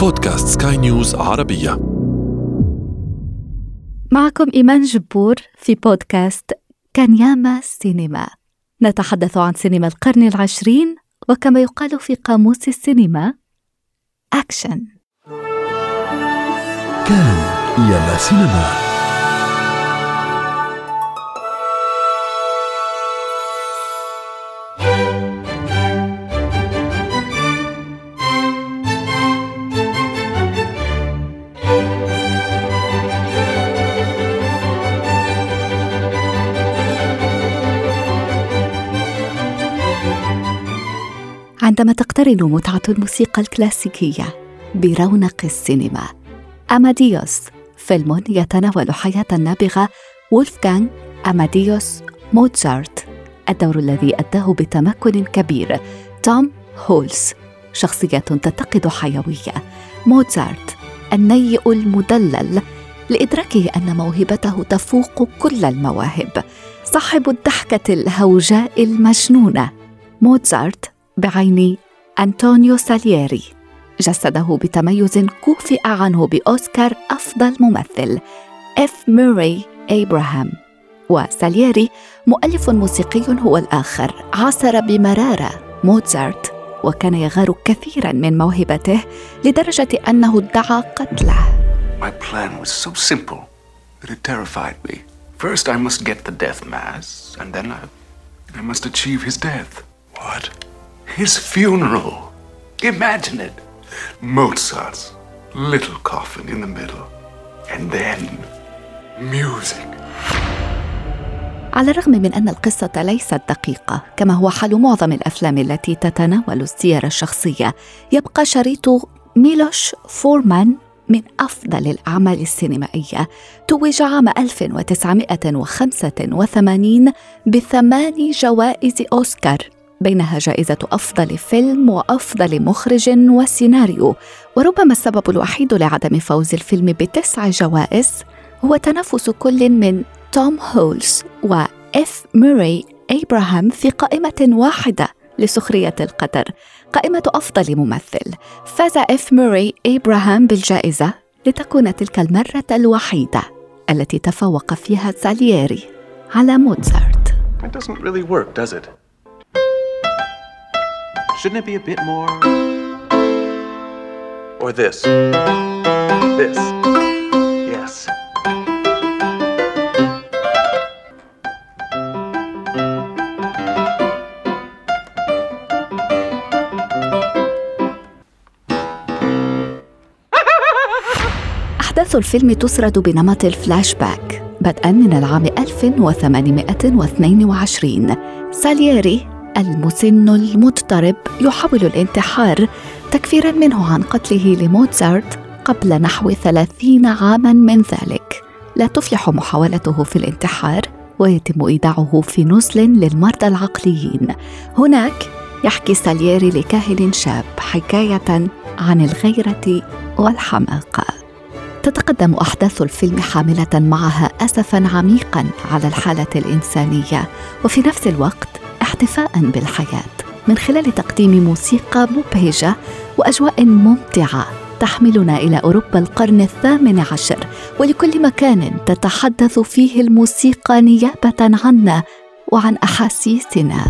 بودكاست سكاي نيوز عربية. معكم إيمان جبور في بودكاست كان ياما سينما. نتحدث عن سينما القرن العشرين وكما يقال في قاموس السينما. أكشن كان ياما سينما. عندما تقترن متعة الموسيقى الكلاسيكية برونق السينما. أماديوس فيلم يتناول حياة النابغة وولفغانغ أماديوس موتزارت. الدور الذي أداه بتمكن كبير. توم هولز شخصية تتقد حيوية. موتزارت النيء المدلل لإدراكه أن موهبته تفوق كل المواهب. صاحب الضحكة الهوجاء المجنونة. موتزارت بعين أنطونيو سالييري جسده بتميز كوفئ عنه بأوسكار أفضل ممثل إف موري إبراهام وسالييري مؤلف موسيقي هو الآخر عاصر بمرارة موتزارت وكان يغار كثيرا من موهبته لدرجة أنه ادعى قتله My plan was so simple that it terrified me. First, I must get the death mass, and then I, I must achieve his death. What? His funeral. Imagine it. Mozart's little coffin in the middle. And then music. على الرغم من أن القصة ليست دقيقة كما هو حال معظم الأفلام التي تتناول السير الشخصية يبقى شريط ميلوش فورمان من أفضل الأعمال السينمائية توج عام 1985 بثمان جوائز أوسكار بينها جائزة أفضل فيلم وأفضل مخرج وسيناريو. وربما السبب الوحيد لعدم فوز الفيلم بتسع جوائز هو تنافس كل من توم هولز وإف موري إبراهام في قائمة واحدة لسخرية القدر قائمة أفضل ممثل. فاز إف موري إبراهام بالجائزة لتكون تلك المرة الوحيدة التي تفوق فيها سالييري على موتزارت It doesn't really work, does it? Shouldn't it be a bit more? Or this? This? Yes. أحداث الفيلم تسرد بنمط الفلاش باك بدءا من العام 1822 سالييري المسن المضطرب يحاول الانتحار تكفيرا منه عن قتله لموتزارت قبل نحو ثلاثين عاما من ذلك. لا تفلح محاولته في الانتحار ويتم إيداعه في نزل للمرضى العقليين. هناك يحكي سالييري لكاهن شاب حكاية عن الغيرة والحماقة. تتقدم أحداث الفيلم حاملة معها اسفا عميقا على الحالة الإنسانية. وفي نفس الوقت احتفاء بالحياة. من خلال تقديم موسيقى مبهجة وأجواء ممتعة تحملنا إلى أوروبا القرن الثامن عشر. ولكل مكان تتحدث فيه الموسيقى نيابة عنا وعن أحاسيسنا.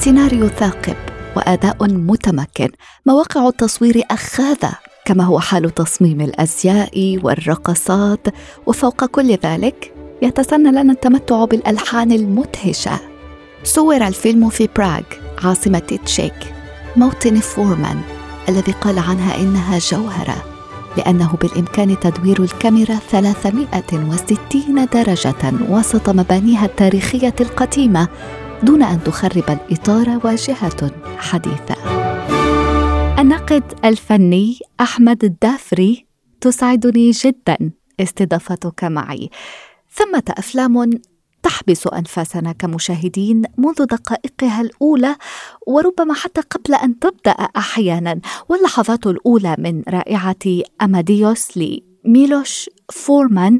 سيناريو ثاقب وأداء متمكن. مواقع التصوير أخاذة كما هو حال تصميم الأزياء والرقصات. وفوق كل ذلك يتسنى لنا التمتع بالألحان المدهشة. صور الفيلم في براغ عاصمة تشيك موطن فورمان الذي قال عنها إنها جوهرة لأنه بالإمكان تدوير الكاميرا 360 درجة وسط مبانيها التاريخية القديمة دون أن تخرب الإطار واجهة حديثة. الناقد الفني أحمد الدافري تسعدني جدا استضافتك معي ثمة أفلام تحبس أنفاسنا كمشاهدين منذ دقائقها الأولى وربما حتى قبل أن تبدأ أحيانا واللحظات الأولى من رائعة أماديوس لميلوش فورمان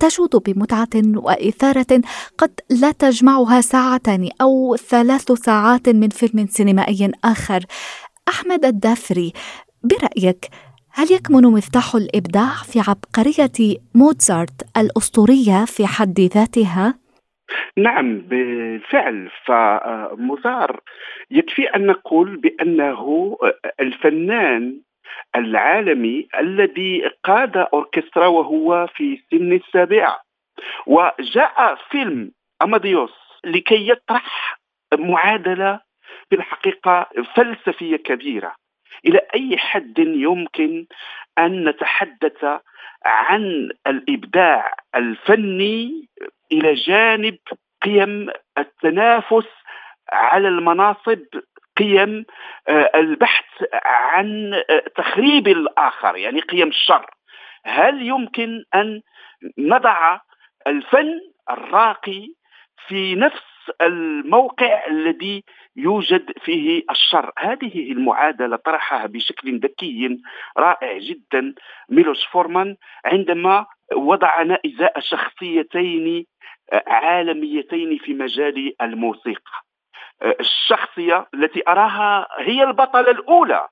تجود بمتعة وإثارة قد لا تجمعها ساعتان أو ثلاث ساعات من فيلم سينمائي آخر أحمد الدافري برأيك هل يكمن مفتاح الإبداع في عبقرية موتزارت الأسطورية في حد ذاتها؟ نعم بالفعل فموزار يكفي أن نقول بأنه الفنان العالمي الذي قاد أوركسترا وهو في سن السابعة وجاء فيلم أماديوس لكي يطرح معادلة في الحقيقة فلسفية كبيرة. إلى أي حد يمكن أن نتحدث عن الإبداع الفني إلى جانب قيم التنافس على المناصب قيم آه، البحث عن آه، تخريب الآخر يعني قيم الشر. هل يمكن أن نضع الفن الراقي في نفس الموقع الذي يوجد فيه الشر؟ هذه المعادلة طرحها بشكل ذكي رائع جدا ميلوش فورمان عندما وضعنا ازاء شخصيتين آه، عالميتين في مجال الموسيقى. الشخصية التي أراها هي البطلة الأولى.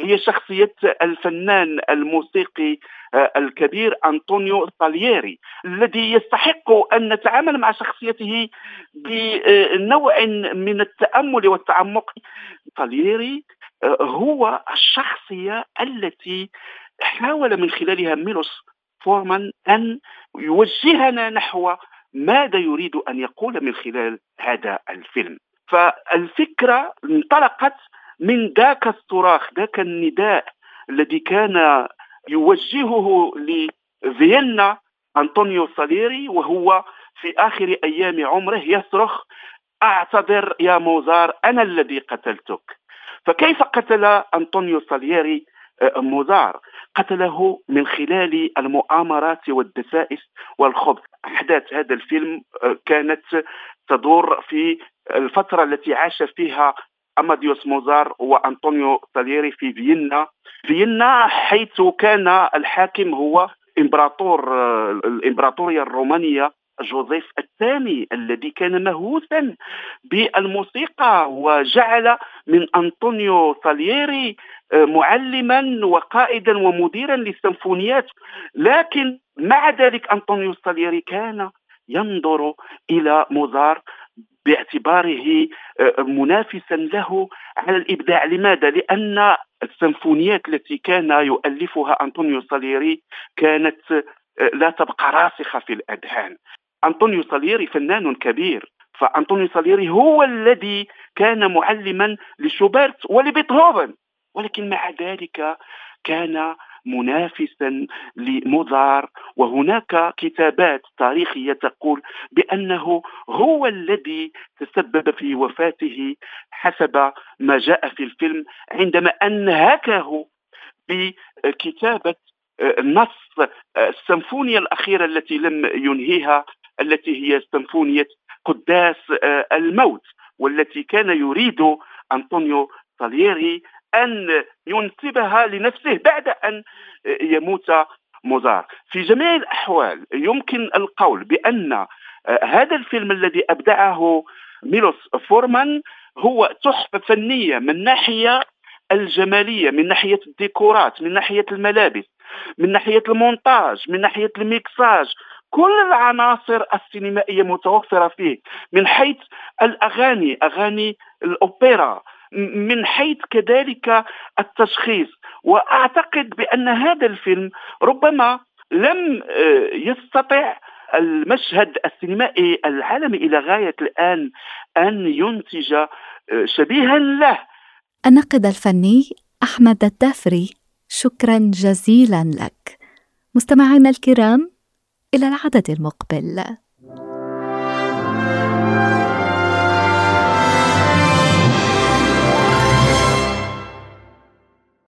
هي شخصية الفنان الموسيقي آه، الكبير أنطونيو سالييري الذي يستحق أن نتعامل مع شخصيته بنوع من التأمل والتعمق. سالييري آه، هو الشخصية التي حاول من خلالها ميلوس فورمان أن يوجهنا نحو ماذا يريد أن يقول من خلال هذا الفيلم. فالفكرة انطلقت من ذاك الصراخ ذاك النداء الذي كان يوجهه لفيينا أنطونيو ساليري وهو في آخر أيام عمره يصرخ أعتذر يا موزار أنا الذي قتلتك. فكيف قتل أنطونيو ساليري آه، موزار؟ قتله من خلال المؤامرات والدسائس والخبث. أحداث هذا الفيلم آه، كانت تدور في الفترة التي عاش فيها أماديوس موزار وأنطونيو ساليري في فيينا. فيينا حيث كان الحاكم هو إمبراطور الإمبراطورية الرومانية جوزيف الثاني الذي كان مهووسا بالموسيقى وجعل من أنطونيو ساليري آه، معلما وقائدا ومديرا للسيمفونيات. لكن مع ذلك أنطونيو ساليري كان ينظر إلى موزار باعتباره آه، منافسا له على الإبداع. لماذا؟ لأن السيمفونيات التي كان يؤلفها أنطونيو ساليري كانت آه، لا تبقى راسخة في الأذهان. أنطونيو ساليري فنان كبير فأنطونيو ساليري هو الذي كان معلما لشوبرت ولبيتهوفن. ولكن مع ذلك كان منافسا لموزار وهناك كتابات تاريخية تقول بأنه هو الذي تسبب في وفاته حسب ما جاء في الفيلم عندما أنهكه بكتابة نص السيمفونيا الأخيرة التي لم ينهيها التي هي سيمفونية قداس الموت والتي كان يريد أنطونيو سالييري أن ينسبها لنفسه بعد أن يموت موزار في جميع الأحوال يمكن القول بأن آه، هذا الفيلم الذي أبدعه ميلوش فورمان هو تحفة فنية من ناحية الجمالية من ناحية الديكورات من ناحية الملابس من ناحية المونتاج من ناحية الميكساج. كل العناصر السينمائية متوفرة فيه من حيث الأغاني أغاني الأوبرا من حيث كذلك التشخيص. وأعتقد بأن هذا الفيلم ربما لم آه، يستطع المشهد السينمائي العالمي إلى غاية الآن أن ينتج آه، شبيها له. الناقد الفني أحمد الدافري شكرا جزيلا لك. مستمعينا الكرام إلى العدد المقبل.